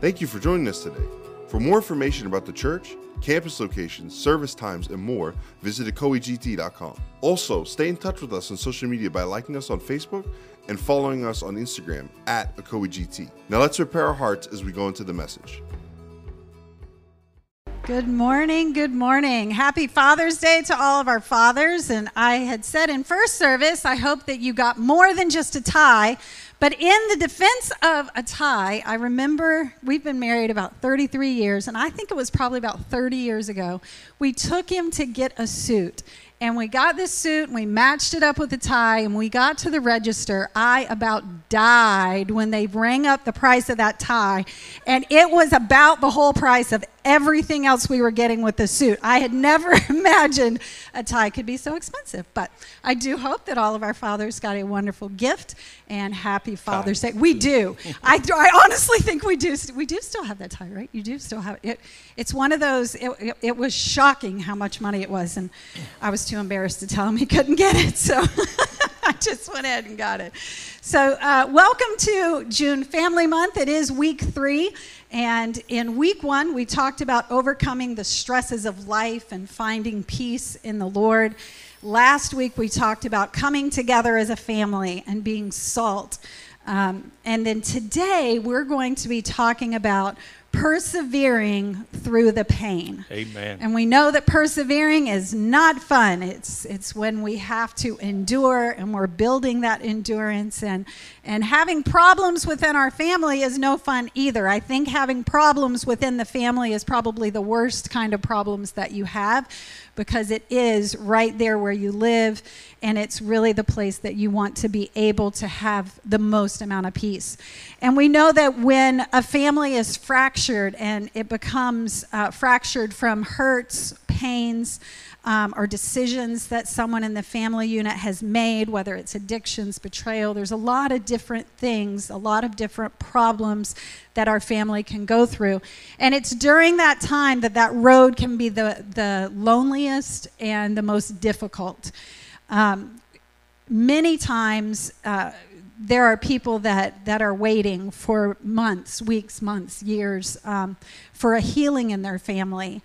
Thank you for joining us today. For more information about the church, campus locations, service times, and more, visit ecoegt.com. Also, stay in touch with us on social media by liking us on Facebook and following us on Instagram at ecoegt. Now let's prepare our hearts as we go into the message. Good morning. Good morning. Happy Father's Day to all of our fathers. And I had said in first service, I hope that you got more than just a tie. But in the defense of a tie, I remember we've been married about 33 years, and I think it was probably about 30 years ago. We took him to get a suit. And we got this suit and we matched it up with a tie and we got to the register. I about died when they rang up the price of that tie. And it was about the whole price of everything else we were getting with the suit. I had never imagined a tie could be so expensive. But I do hope that all of our fathers got a wonderful gift and happy Father's Day. We do. I, I honestly think we do. We do still have that tie, right? You do still have it. It's one of those, it, it, it was shocking how much money it was. And I was too embarrassed to tell him he couldn't get it. So I just went ahead and got it. So, uh, welcome to June Family Month. It is week three. And in week one, we talked about overcoming the stresses of life and finding peace in the Lord. Last week, we talked about coming together as a family and being salt. Um, and then today, we're going to be talking about persevering through the pain. Amen. And we know that persevering is not fun. It's it's when we have to endure and we're building that endurance and and having problems within our family is no fun either. I think having problems within the family is probably the worst kind of problems that you have because it is right there where you live and it's really the place that you want to be able to have the most amount of peace. And we know that when a family is fractured and it becomes uh, fractured from hurts, pains, um, or decisions that someone in the family unit has made, whether it's addictions, betrayal. There's a lot of different things, a lot of different problems that our family can go through. And it's during that time that that road can be the, the loneliest and the most difficult. Um, many times, uh, there are people that, that are waiting for months, weeks, months, years um, for a healing in their family.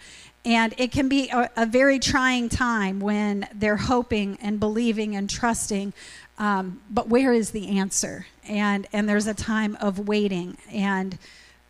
And it can be a, a, very trying time when they're hoping and believing and trusting. Um, but where is the answer? And, and there's a time of waiting. And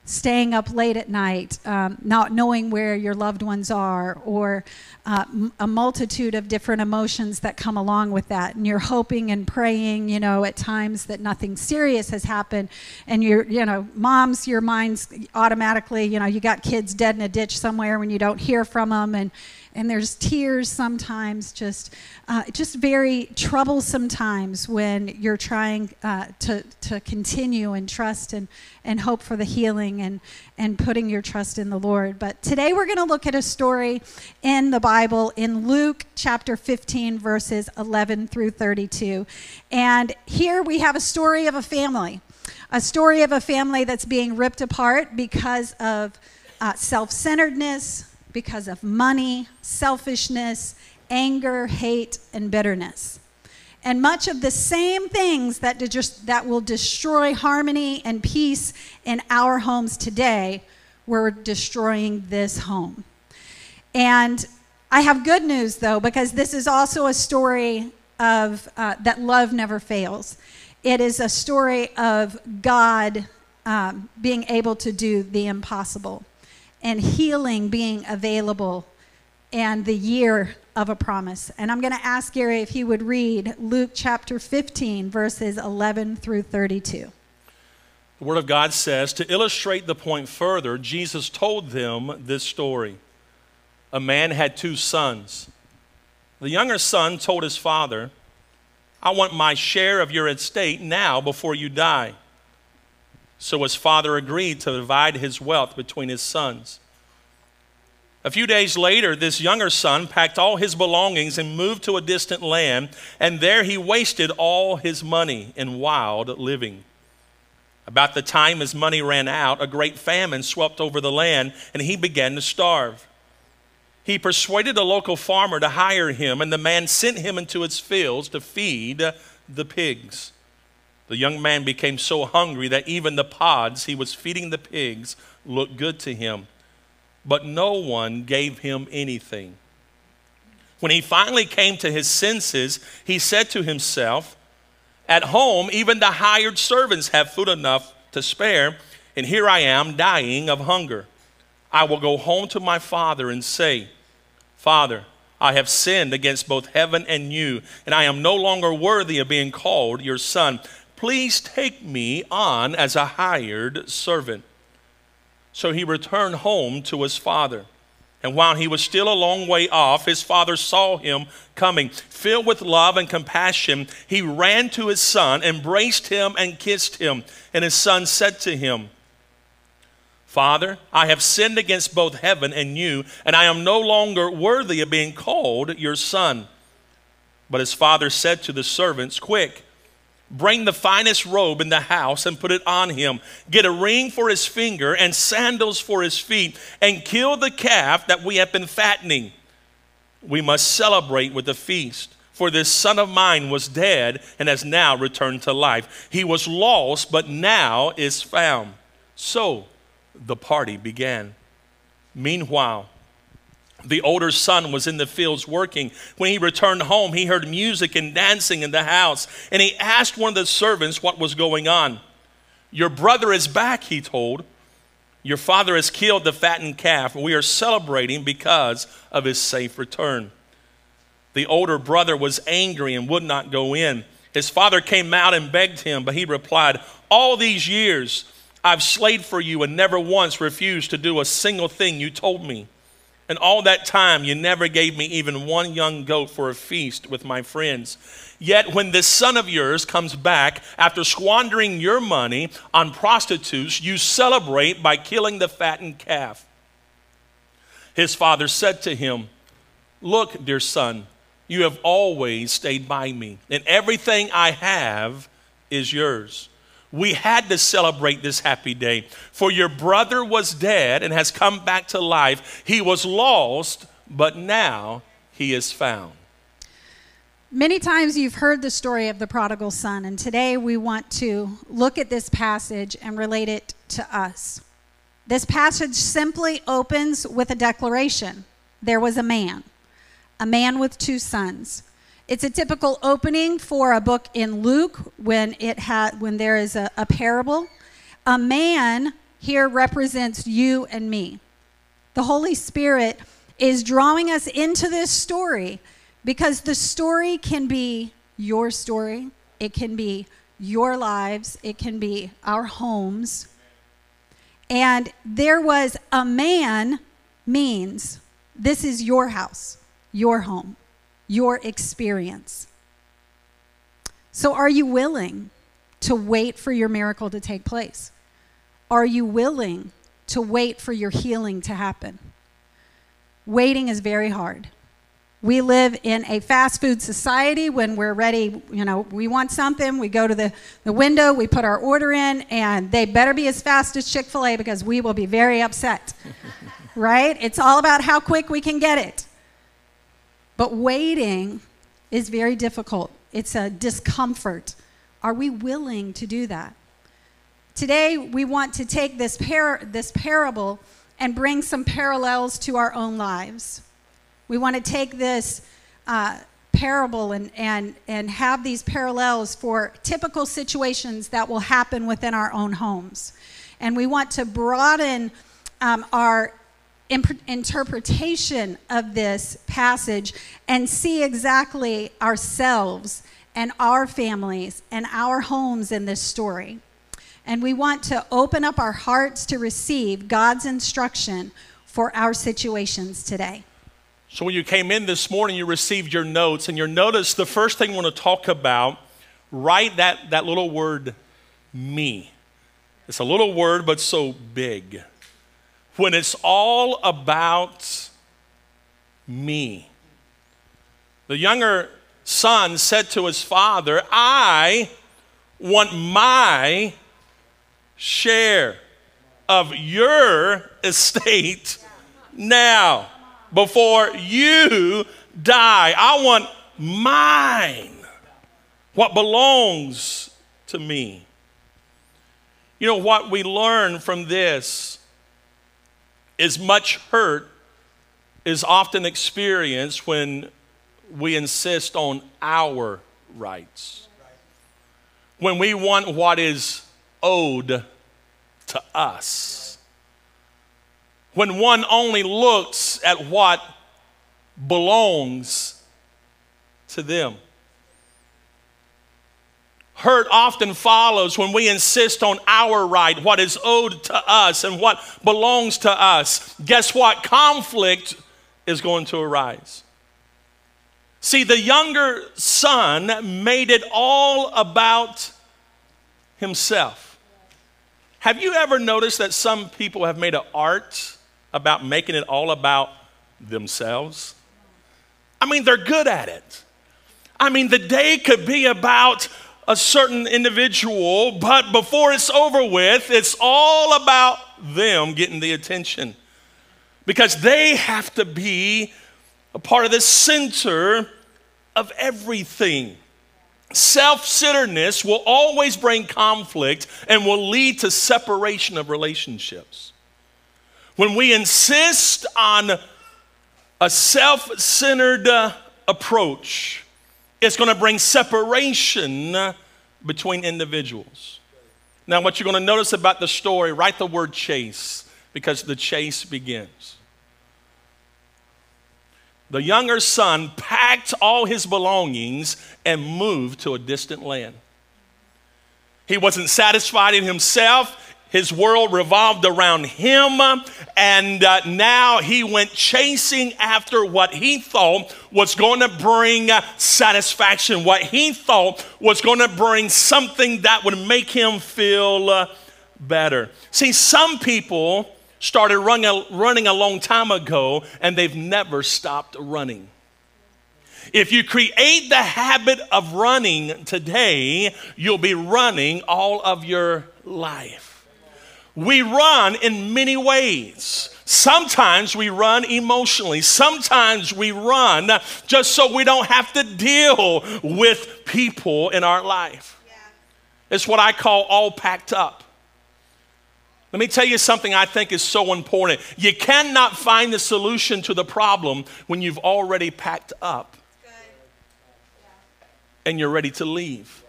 staying up late at night, um, not knowing where your loved ones are, or uh, a multitude of different emotions that come along with that. And you're hoping and praying, you know, at times that nothing serious has happened. And you're, you know, moms, your mind's automatically, you know, you got kids dead in a ditch somewhere when you don't hear from them. And, and there's tears sometimes, just uh, just very troublesome times when you're trying uh, to to continue and trust and and hope for the healing and and putting your trust in the Lord. But today we're going to look at a story in the Bible in Luke chapter 15 verses 11 through 32, and here we have a story of a family, a story of a family that's being ripped apart because of uh, self-centeredness because of money, selfishness, anger, hate, and bitterness. And much of the same things that, just, that will destroy harmony and peace in our homes today, we're destroying this home. And I have good news, though, because this is also a story of uh, that love never fails. It is a story of God um, being able to do the impossible and healing being available and the year of a promise. And I'm going to ask Gary if he would read Luke chapter 15, verses 11 through 32. The Word of God says, to illustrate the point further, Jesus told them this story. A man had two sons. The younger son told his father, I want my share of your estate now before you die. So his father agreed to divide his wealth between his sons. A few days later, this younger son packed all his belongings and moved to a distant land, and there he wasted all his money in wild living. About the time his money ran out, a great famine swept over the land, and he began to starve. He persuaded a local farmer to hire him, and the man sent him into his fields to feed the pigs. The young man became so hungry that even the pods he was feeding the pigs looked good to him. But no one gave him anything. When he finally came to his senses, he said to himself, At home, even the hired servants have food enough to spare, and here I am dying of hunger. I will go home to my father and say, Father, I have sinned against both heaven and you, and I am no longer worthy of being called your son. Please take me on as a hired servant. So he returned home to his father. And while he was still a long way off, his father saw him coming. Filled with love and compassion, he ran to his son, embraced him, and kissed him. And his son said to him, Father, I have sinned against both heaven and you, and I am no longer worthy of being called your son. But his father said to the servants, Quick, Bring the finest robe in the house and put it on him. Get a ring for his finger and sandals for his feet, and kill the calf that we have been fattening. We must celebrate with a feast. For this son of mine was dead and has now returned to life. He was lost, but now is found. So the party began. Meanwhile, the older son was in the fields working. When he returned home, he heard music and dancing in the house, and he asked one of the servants what was going on. Your brother is back, he told. Your father has killed the fattened calf. We are celebrating because of his safe return. The older brother was angry and would not go in. His father came out and begged him, but he replied, All these years I've slaved for you and never once refused to do a single thing you told me. And all that time, you never gave me even one young goat for a feast with my friends. Yet, when this son of yours comes back after squandering your money on prostitutes, you celebrate by killing the fattened calf. His father said to him, Look, dear son, you have always stayed by me, and everything I have is yours we had to celebrate this happy day. For your brother was dead and has come back to life. He was lost, but now he is found. Many times you've heard the story of the prodigal son, and today we want to look at this passage and relate it to us. This passage simply opens with a declaration there was a man, a man with two sons. It's a typical opening for a book in Luke when it had when there is a, a parable. A man here represents you and me. The Holy Spirit is drawing us into this story because the story can be your story, it can be your lives, it can be our homes. And there was a man means this is your house, your home your experience. So, are you willing to wait for your miracle to take place? Are you willing to wait for your healing to happen? Waiting is very hard. We live in a fast food society when we're ready, you know, we want something, we go to the, the window, we put our order in, and they better be as fast as Chick fil A because we will be very upset. right? It's all about how quick we can get it. But waiting is very difficult, it's a discomfort. Are we willing to do that? Today, we want to take this, par- this parable and bring some parallels to our own lives. We want to take this uh, parable and, and, and have these parallels for typical situations that will happen within our own homes. And we want to broaden um, our interpretation of this passage and see exactly ourselves and our families and our homes in this story. And we want to open up our hearts to receive God's instruction for our situations today. So, when you came in this morning, you received your notes, and your notice, the first thing we want to talk about, write that, that little word, me. It's a little word, but so big when it's all about me. The younger son said to his father, I want my share of your estate now before you die. I want mine, what belongs to me. You know what we learn from this is much hurt is often experienced when we insist on our rights. When we want what is owed to us. When one only looks at what belongs to them. Hurt often follows when we insist on our right, what is owed to us and what belongs to us. Guess what? Conflict is going to arise. See, the younger son made it all about himself. Have you ever noticed that some people have made an art about making it all about themselves? I mean, they're good at it. I mean, the day could be about a certain individual, but before it's over with, it's all about them getting the attention because they have to be a part of the center of everything. Self centeredness will always bring conflict and will lead to separation of relationships. When we insist on a self centered approach, it's going to bring separation between individuals. Now, what you're going to notice about the story, write the word chase because the chase begins. The younger son packed all his belongings and moved to a distant land. He wasn't satisfied in himself. His world revolved around him, and uh, now he went chasing after what he thought was going to bring satisfaction, what he thought was going to bring something that would make him feel uh, better. See, some people started running, running a long time ago, and they've never stopped running. If you create the habit of running today, you'll be running all of your life. We run in many ways. Sometimes we run emotionally. Sometimes we run just so we don't have to deal with people in our life. Yeah. It's what I call all packed up. Let me tell you something I think is so important. You cannot find the solution to the problem when you've already packed up and you're ready to leave.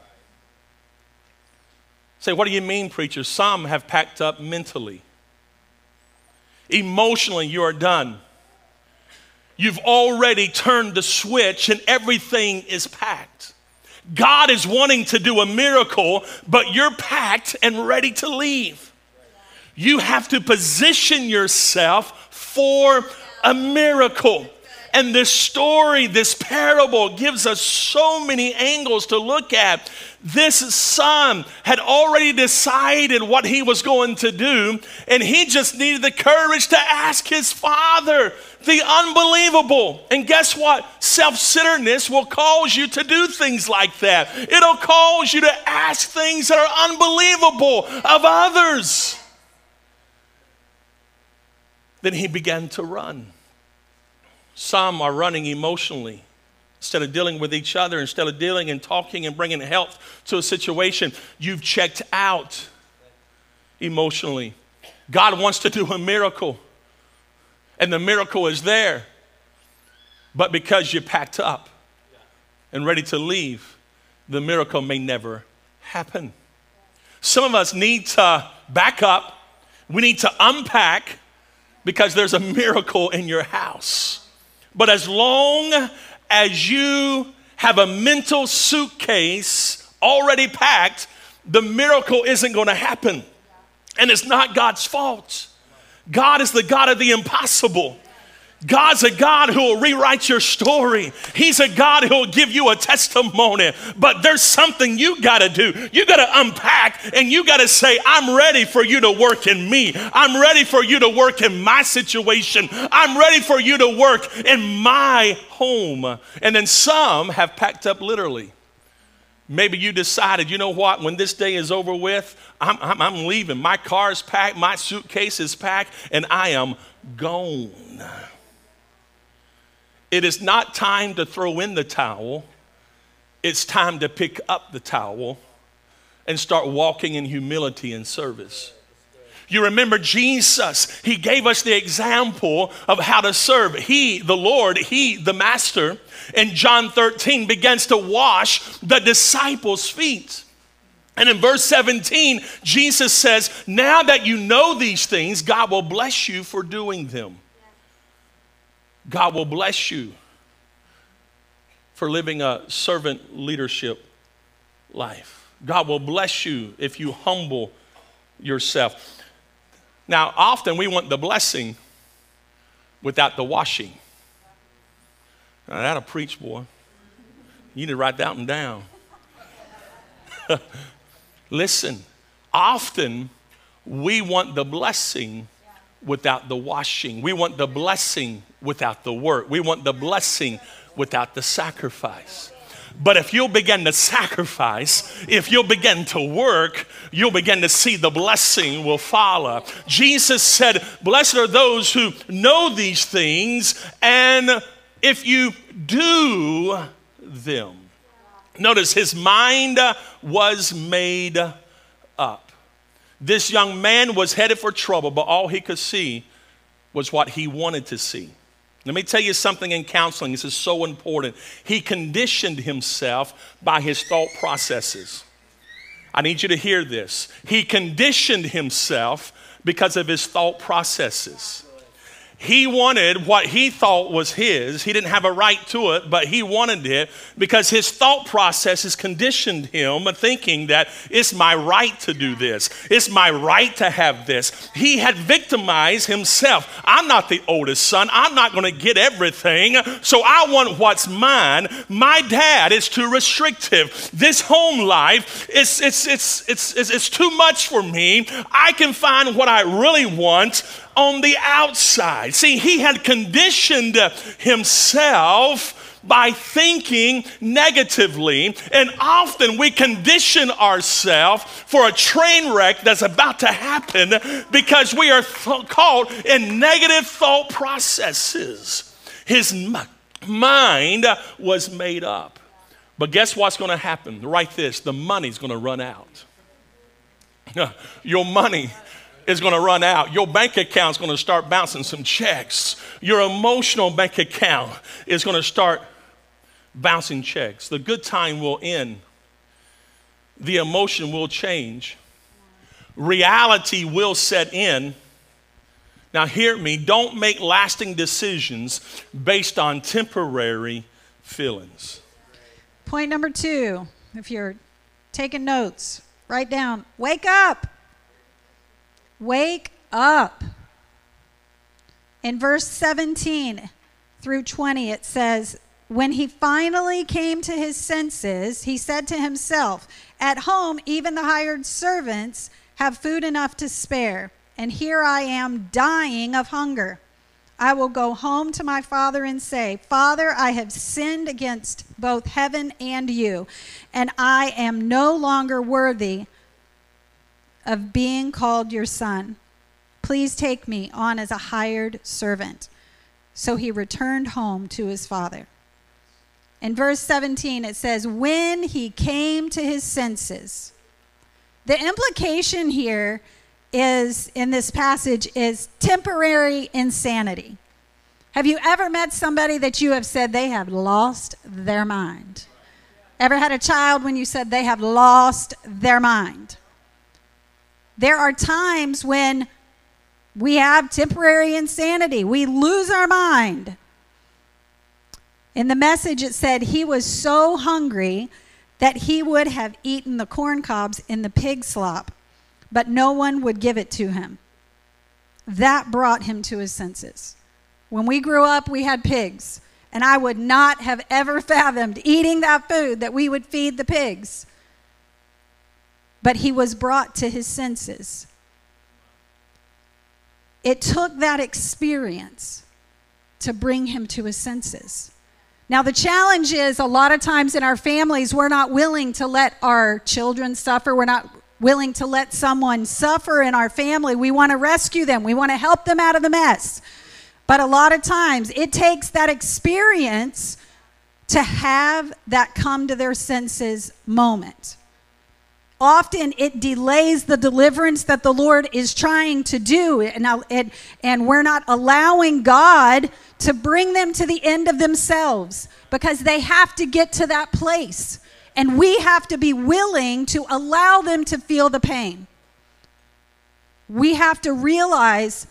Say, what do you mean, preacher? Some have packed up mentally. Emotionally, you are done. You've already turned the switch and everything is packed. God is wanting to do a miracle, but you're packed and ready to leave. You have to position yourself for a miracle. And this story, this parable, gives us so many angles to look at. This son had already decided what he was going to do, and he just needed the courage to ask his father the unbelievable. And guess what? Self centeredness will cause you to do things like that. It'll cause you to ask things that are unbelievable of others. Then he began to run. Some are running emotionally. Instead of dealing with each other, instead of dealing and talking and bringing health to a situation, you've checked out emotionally. God wants to do a miracle, and the miracle is there. But because you're packed up and ready to leave, the miracle may never happen. Some of us need to back up, we need to unpack because there's a miracle in your house. But as long as you have a mental suitcase already packed, the miracle isn't going to happen. And it's not God's fault. God is the God of the impossible. God's a God who will rewrite your story. He's a God who will give you a testimony. But there's something you got to do. You got to unpack and you got to say, I'm ready for you to work in me. I'm ready for you to work in my situation. I'm ready for you to work in my home. And then some have packed up literally. Maybe you decided, you know what, when this day is over with, I'm, I'm, I'm leaving. My car's packed, my suitcase is packed, and I am gone. It is not time to throw in the towel, it's time to pick up the towel and start walking in humility and service. You remember Jesus, He gave us the example of how to serve. He, the Lord, He, the Master, in John 13 begins to wash the disciples' feet. And in verse 17, Jesus says, Now that you know these things, God will bless you for doing them. God will bless you for living a servant leadership life. God will bless you if you humble yourself. Now, often we want the blessing without the washing. Now, that'll preach, boy. You need to write that one down. Listen, often we want the blessing without the washing. We want the blessing without the work. We want the blessing without the sacrifice. But if you'll begin to sacrifice, if you'll begin to work, you'll begin to see the blessing will follow. Jesus said, Blessed are those who know these things, and if you do them. Notice his mind was made up. This young man was headed for trouble, but all he could see was what he wanted to see. Let me tell you something in counseling. This is so important. He conditioned himself by his thought processes. I need you to hear this. He conditioned himself because of his thought processes. He wanted what he thought was his. He didn't have a right to it, but he wanted it because his thought processes conditioned him thinking that it's my right to do this. It's my right to have this. He had victimized himself. I'm not the oldest son. I'm not going to get everything. So I want what's mine. My dad is too restrictive. This home life, it's, it's, it's, it's, it's, it's too much for me. I can find what I really want on the outside. See, he had conditioned himself by thinking negatively. And often we condition ourselves for a train wreck that's about to happen because we are th- caught in negative thought processes. His m- mind was made up. But guess what's going to happen? Write this the money's going to run out. Your money is going to run out. Your bank account is going to start bouncing some checks. Your emotional bank account is going to start bouncing checks. The good time will end. The emotion will change. Reality will set in. Now, hear me. Don't make lasting decisions based on temporary feelings. Point number two if you're taking notes, write down wake up. Wake up. In verse 17 through 20, it says, When he finally came to his senses, he said to himself, At home, even the hired servants have food enough to spare, and here I am dying of hunger. I will go home to my father and say, Father, I have sinned against both heaven and you, and I am no longer worthy of being called your son. Please take me on as a hired servant. So he returned home to his father. In verse 17, it says, When he came to his senses. The implication here is, in this passage, is temporary insanity. Have you ever met somebody that you have said they have lost their mind? Ever had a child when you said they have lost their mind? There are times when we have temporary insanity, we lose our mind. In the message, it said he was so hungry that he would have eaten the corn cobs in the pig slop, but no one would give it to him. That brought him to his senses. When we grew up, we had pigs, and I would not have ever fathomed eating that food that we would feed the pigs but he was brought to his senses. It took that experience to bring him to his senses. Now, the challenge is a lot of times in our families, we're not willing to let our children suffer. We're not willing to let someone suffer in our family. We want to rescue them, we want to help them out of the mess. But a lot of times, it takes that experience to have that come to their senses moment. Often it delays the deliverance that the Lord is trying to do. And, and, and we're not allowing God to bring them to the end of themselves because they have to get to that place. And we have to be willing to allow them to feel the pain. We have to realize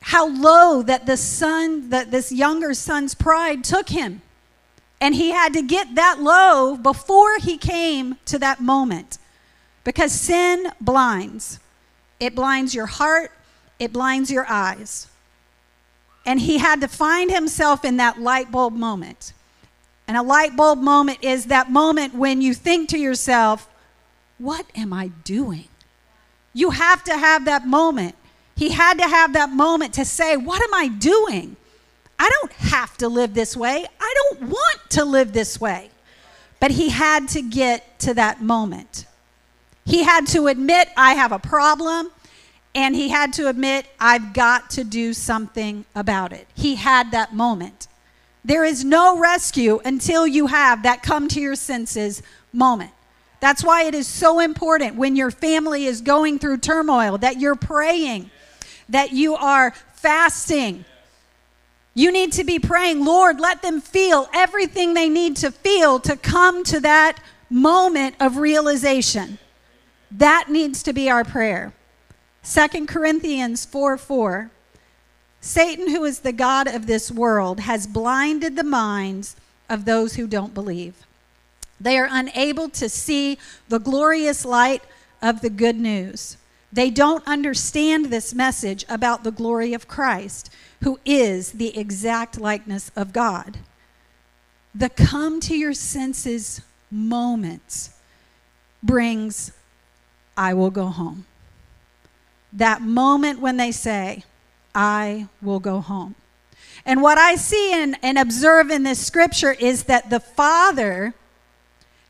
how low that the son, that this younger son's pride took him. And he had to get that low before he came to that moment. Because sin blinds. It blinds your heart, it blinds your eyes. And he had to find himself in that light bulb moment. And a light bulb moment is that moment when you think to yourself, What am I doing? You have to have that moment. He had to have that moment to say, What am I doing? I don't have to live this way. I don't want to live this way. But he had to get to that moment. He had to admit, I have a problem, and he had to admit, I've got to do something about it. He had that moment. There is no rescue until you have that come to your senses moment. That's why it is so important when your family is going through turmoil that you're praying, that you are fasting, you need to be praying, Lord, let them feel everything they need to feel to come to that moment of realization. That needs to be our prayer. 2 Corinthians 4 4. Satan, who is the God of this world, has blinded the minds of those who don't believe. They are unable to see the glorious light of the good news. They don't understand this message about the glory of Christ who is the exact likeness of God. The come to your senses moments brings, I will go home. That moment when they say, I will go home. And what I see and, and observe in this scripture is that the Father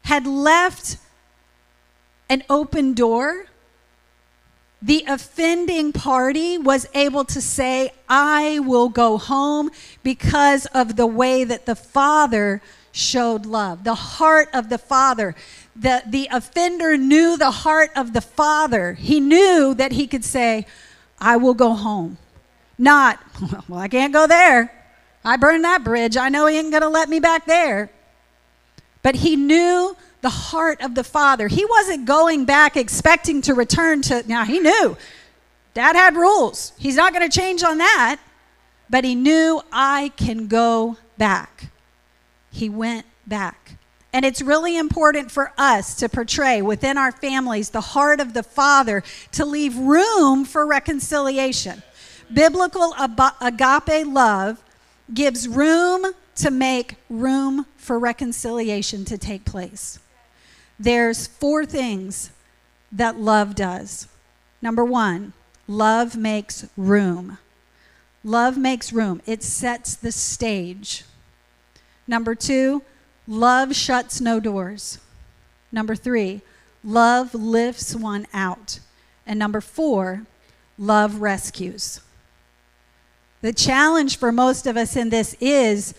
had left an open door the offending party was able to say, I will go home because of the way that the Father showed love, the heart of the Father. The, the offender knew the heart of the Father. He knew that he could say, I will go home. Not, well, I can't go there. I burned that bridge. I know he ain't going to let me back there. But he knew the heart of the father. He wasn't going back expecting to return to, now he knew dad had rules. He's not going to change on that. But he knew I can go back. He went back. And it's really important for us to portray within our families the heart of the Father to leave room for reconciliation. Biblical agape love gives room to make room for reconciliation to take place there's four things that love does. Number one, love makes room. Love makes room, it sets the stage. Number two, love shuts no doors. Number three, love lifts one out. And number four, love rescues. The challenge for most of us in this is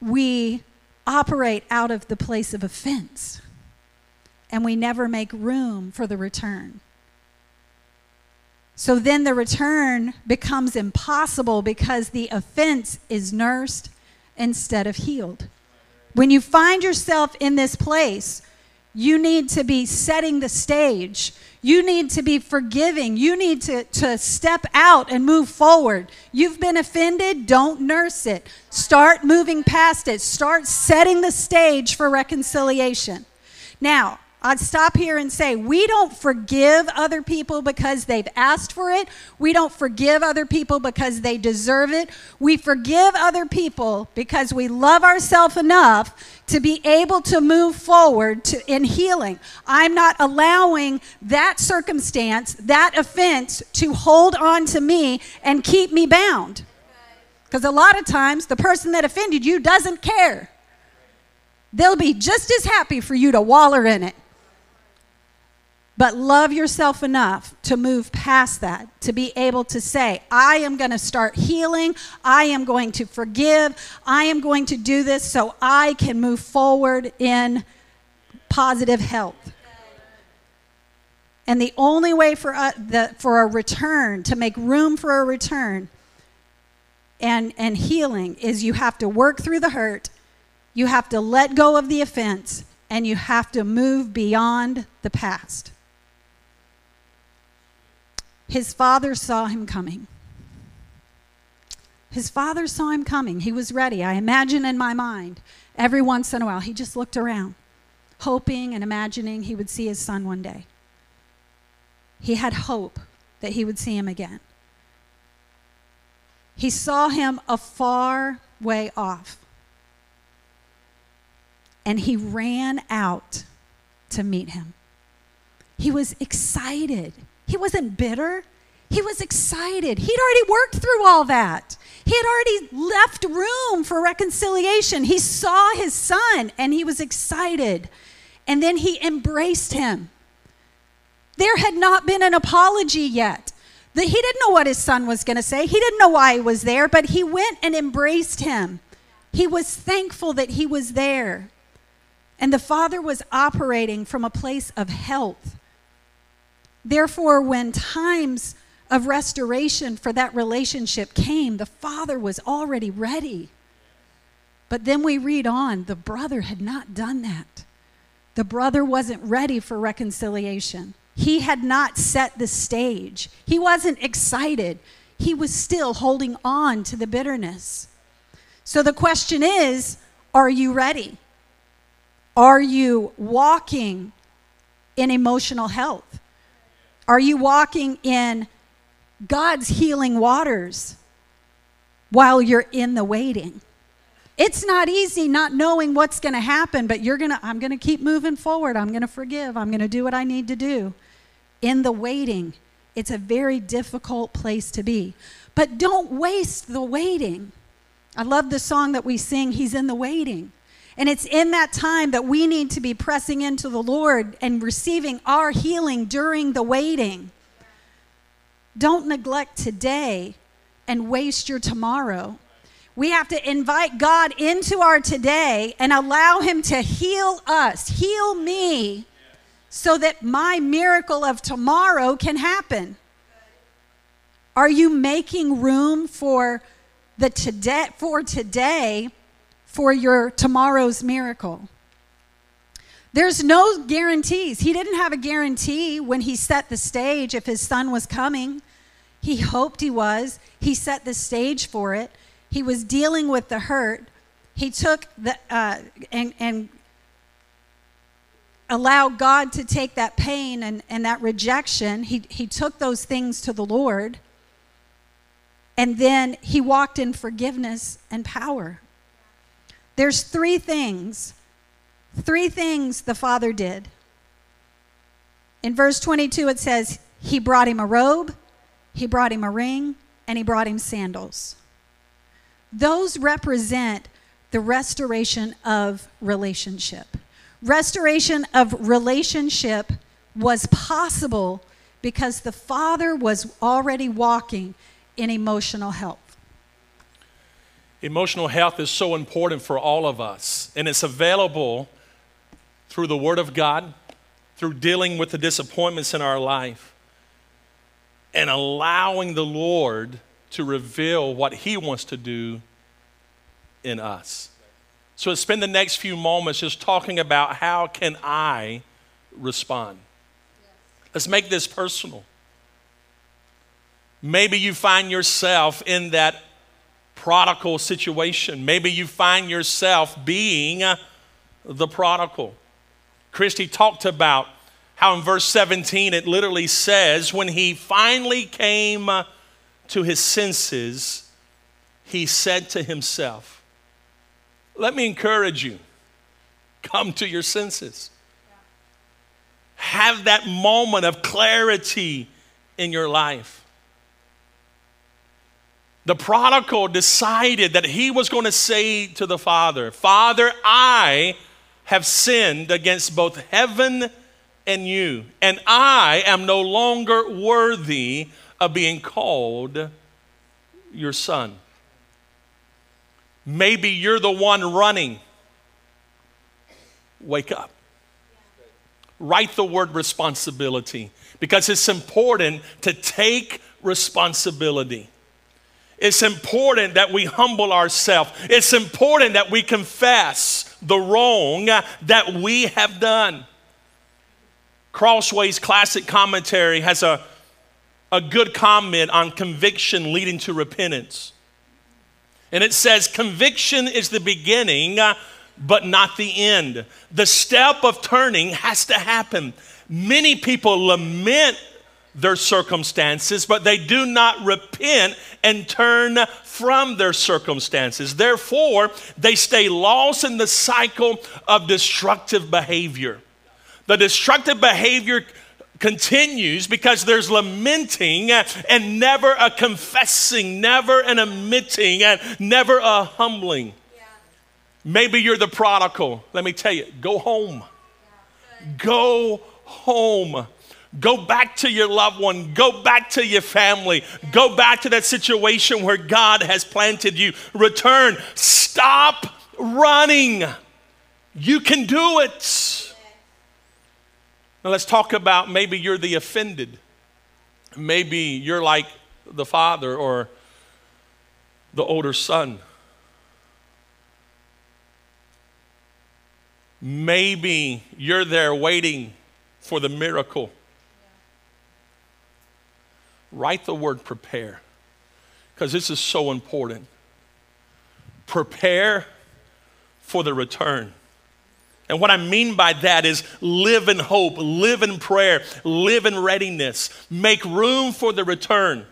we operate out of the place of offense and we never make room for the return. So then the return becomes impossible because the offense is nursed instead of healed. When you find yourself in this place, you need to be setting the stage. You need to be forgiving. You need to, to step out and move forward. You've been offended, don't nurse it. Start moving past it. Start setting the stage for reconciliation. Now, I'd stop here and say we don't forgive other people because they've asked for it. We don't forgive other people because they deserve it. We forgive other people because we love ourselves enough to be able to move forward to, in healing. I'm not allowing that circumstance, that offense, to hold on to me and keep me bound. Because a lot of times the person that offended you doesn't care. They'll be just as happy for you to waller in it. But love yourself enough to move past that, to be able to say, I am going to start healing. I am going to forgive. I am going to do this so I can move forward in positive health. And the only way for, uh, the, for a return, to make room for a return and, and healing, is you have to work through the hurt, you have to let go of the offense, and you have to move beyond the past. His father saw him coming. His father saw him coming. He was ready. I imagine in my mind, every once in a while, he just looked around, hoping and imagining he would see his son one day. He had hope that he would see him again. He saw him a far way off. And he ran out to meet him. He was excited. He wasn't bitter. He was excited. He'd already worked through all that. He had already left room for reconciliation. He saw his son and he was excited. And then he embraced him. There had not been an apology yet. The, he didn't know what his son was going to say. He didn't know why he was there, but he went and embraced him. He was thankful that he was there. And the father was operating from a place of health. Therefore, when times of restoration for that relationship came, the father was already ready. But then we read on, the brother had not done that. The brother wasn't ready for reconciliation. He had not set the stage. He wasn't excited. He was still holding on to the bitterness. So the question is are you ready? Are you walking in emotional health? Are you walking in God's healing waters while you're in the waiting. It's not easy not knowing what's going to happen, but you're going to I'm going to keep moving forward. I'm going to forgive. I'm going to do what I need to do. In the waiting, it's a very difficult place to be. But don't waste the waiting. I love the song that we sing, He's in the waiting. And it's in that time that we need to be pressing into the Lord and receiving our healing during the waiting. Don't neglect today and waste your tomorrow. We have to invite God into our today and allow Him to heal us, heal me, so that my miracle of tomorrow can happen. Are you making room for the today for today for your tomorrow's miracle? There's no guarantees. He didn't have a guarantee when he set the stage if his son was coming. He hoped he was. He set the stage for it. He was dealing with the hurt. He took the, uh, and, and allowed God to take that pain and, and that rejection. He, he took those things to the Lord. And then he walked in forgiveness and power. There's three things Three things the father did. In verse 22, it says, He brought him a robe, he brought him a ring, and he brought him sandals. Those represent the restoration of relationship. Restoration of relationship was possible because the father was already walking in emotional health. Emotional health is so important for all of us, and it's available through the Word of God, through dealing with the disappointments in our life, and allowing the Lord to reveal what He wants to do in us. So let's spend the next few moments just talking about how can I respond. Let's make this personal. Maybe you find yourself in that prodigal situation. Maybe you find yourself being the prodigal. Christy talked about how in verse 17 it literally says, when he finally came to his senses, he said to himself, Let me encourage you, come to your senses. Have that moment of clarity in your life. The prodigal decided that he was going to say to the father, Father, I have sinned against both heaven and you, and I am no longer worthy of being called your son. Maybe you're the one running. Wake up. write the word responsibility because it's important to take responsibility. It's important that we humble ourselves. It's important that we confess the wrong that we have done. Crossway's classic commentary has a, a good comment on conviction leading to repentance. And it says, Conviction is the beginning, but not the end. The step of turning has to happen. Many people lament their circumstances, but they do not repent and turn from their circumstances. Therefore, they stay lost in the cycle of destructive behavior. The destructive behavior continues because there's lamenting and never a confessing, never an admitting, and never a humbling. Maybe you're the prodigal. Let me tell you, go home. Go home. Go back to your loved one. Go back to your family. Go back to that situation where God has planted you. Return. Stop running. You can do it. Now let's talk about maybe you're the offended. Maybe you're like the father or the older son. Maybe you're there waiting for the miracle. Write the word prepare because this is so important. Prepare for the return. And what I mean by that is live in hope, live in prayer, live in readiness, make room for the return.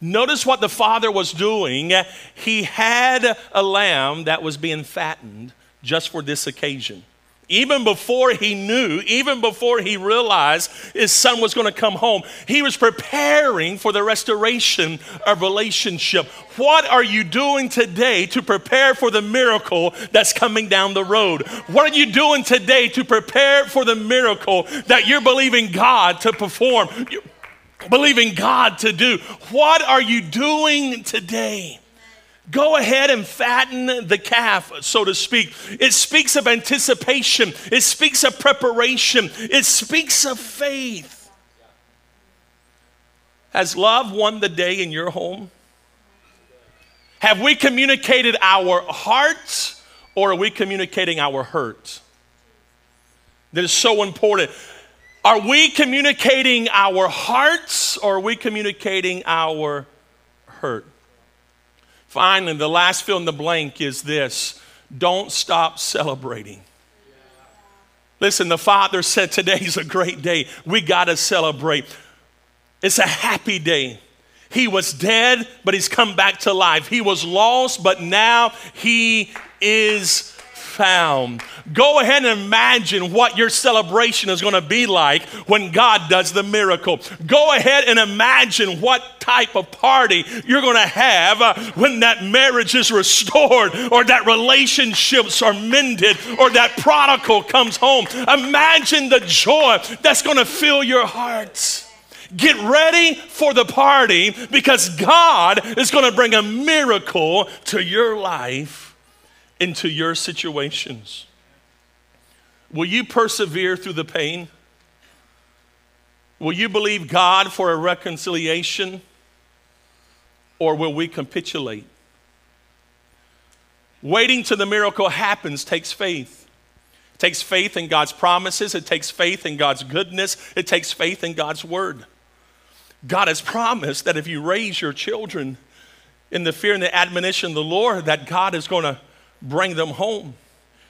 Notice what the father was doing. He had a lamb that was being fattened just for this occasion. Even before he knew, even before he realized his son was going to come home, he was preparing for the restoration of relationship. What are you doing today to prepare for the miracle that's coming down the road? What are you doing today to prepare for the miracle that you're believing God to perform? You're believing God to do. What are you doing today? Go ahead and fatten the calf, so to speak. It speaks of anticipation, it speaks of preparation, it speaks of faith. Has love won the day in your home? Have we communicated our hearts or are we communicating our hurt? That is so important. Are we communicating our hearts or are we communicating our hurt? Finally, the last fill in the blank is this don't stop celebrating. Listen, the Father said today's a great day. We got to celebrate. It's a happy day. He was dead, but he's come back to life. He was lost, but now he is found. Go ahead and imagine what your celebration is going to be like when God does the miracle. Go ahead and imagine what type of party you're going to have uh, when that marriage is restored or that relationships are mended or that prodigal comes home. Imagine the joy that's going to fill your hearts. Get ready for the party because God is going to bring a miracle to your life into your situations? Will you persevere through the pain? Will you believe God for a reconciliation? Or will we capitulate? Waiting till the miracle happens takes faith. It takes faith in God's promises, it takes faith in God's goodness, it takes faith in God's word. God has promised that if you raise your children in the fear and the admonition of the Lord, that God is going to bring them home?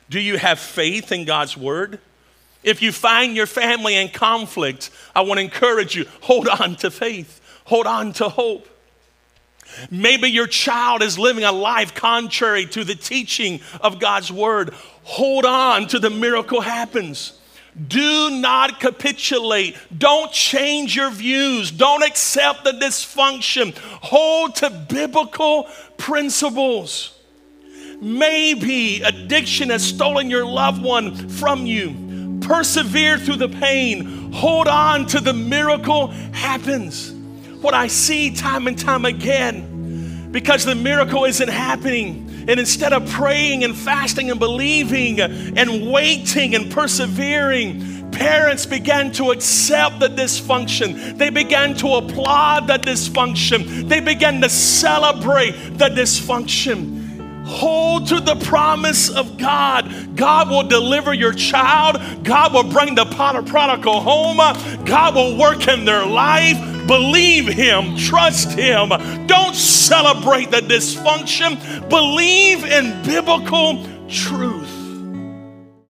Do you have faith in God's word? If you find your family in conflict, I want to encourage you hold on to faith, hold on to hope. Maybe your child is living a life contrary to the teaching of God's word. Hold on to the miracle happens. Do not capitulate. Don't change your views. Don't accept the dysfunction. Hold to biblical principles. Maybe addiction has stolen your loved one from you. Persevere through the pain. Hold on to the miracle happens. What I see time and time again, because the miracle isn't happening. And instead of praying and fasting and believing and waiting and persevering, parents began to accept the dysfunction. They began to applaud the dysfunction. They began to celebrate the dysfunction. Hold to the promise of God. God will deliver your child. God will bring the pot of prodigal home. God will work in their life. Believe Him. Trust Him. Don't celebrate the dysfunction. Believe in biblical truth.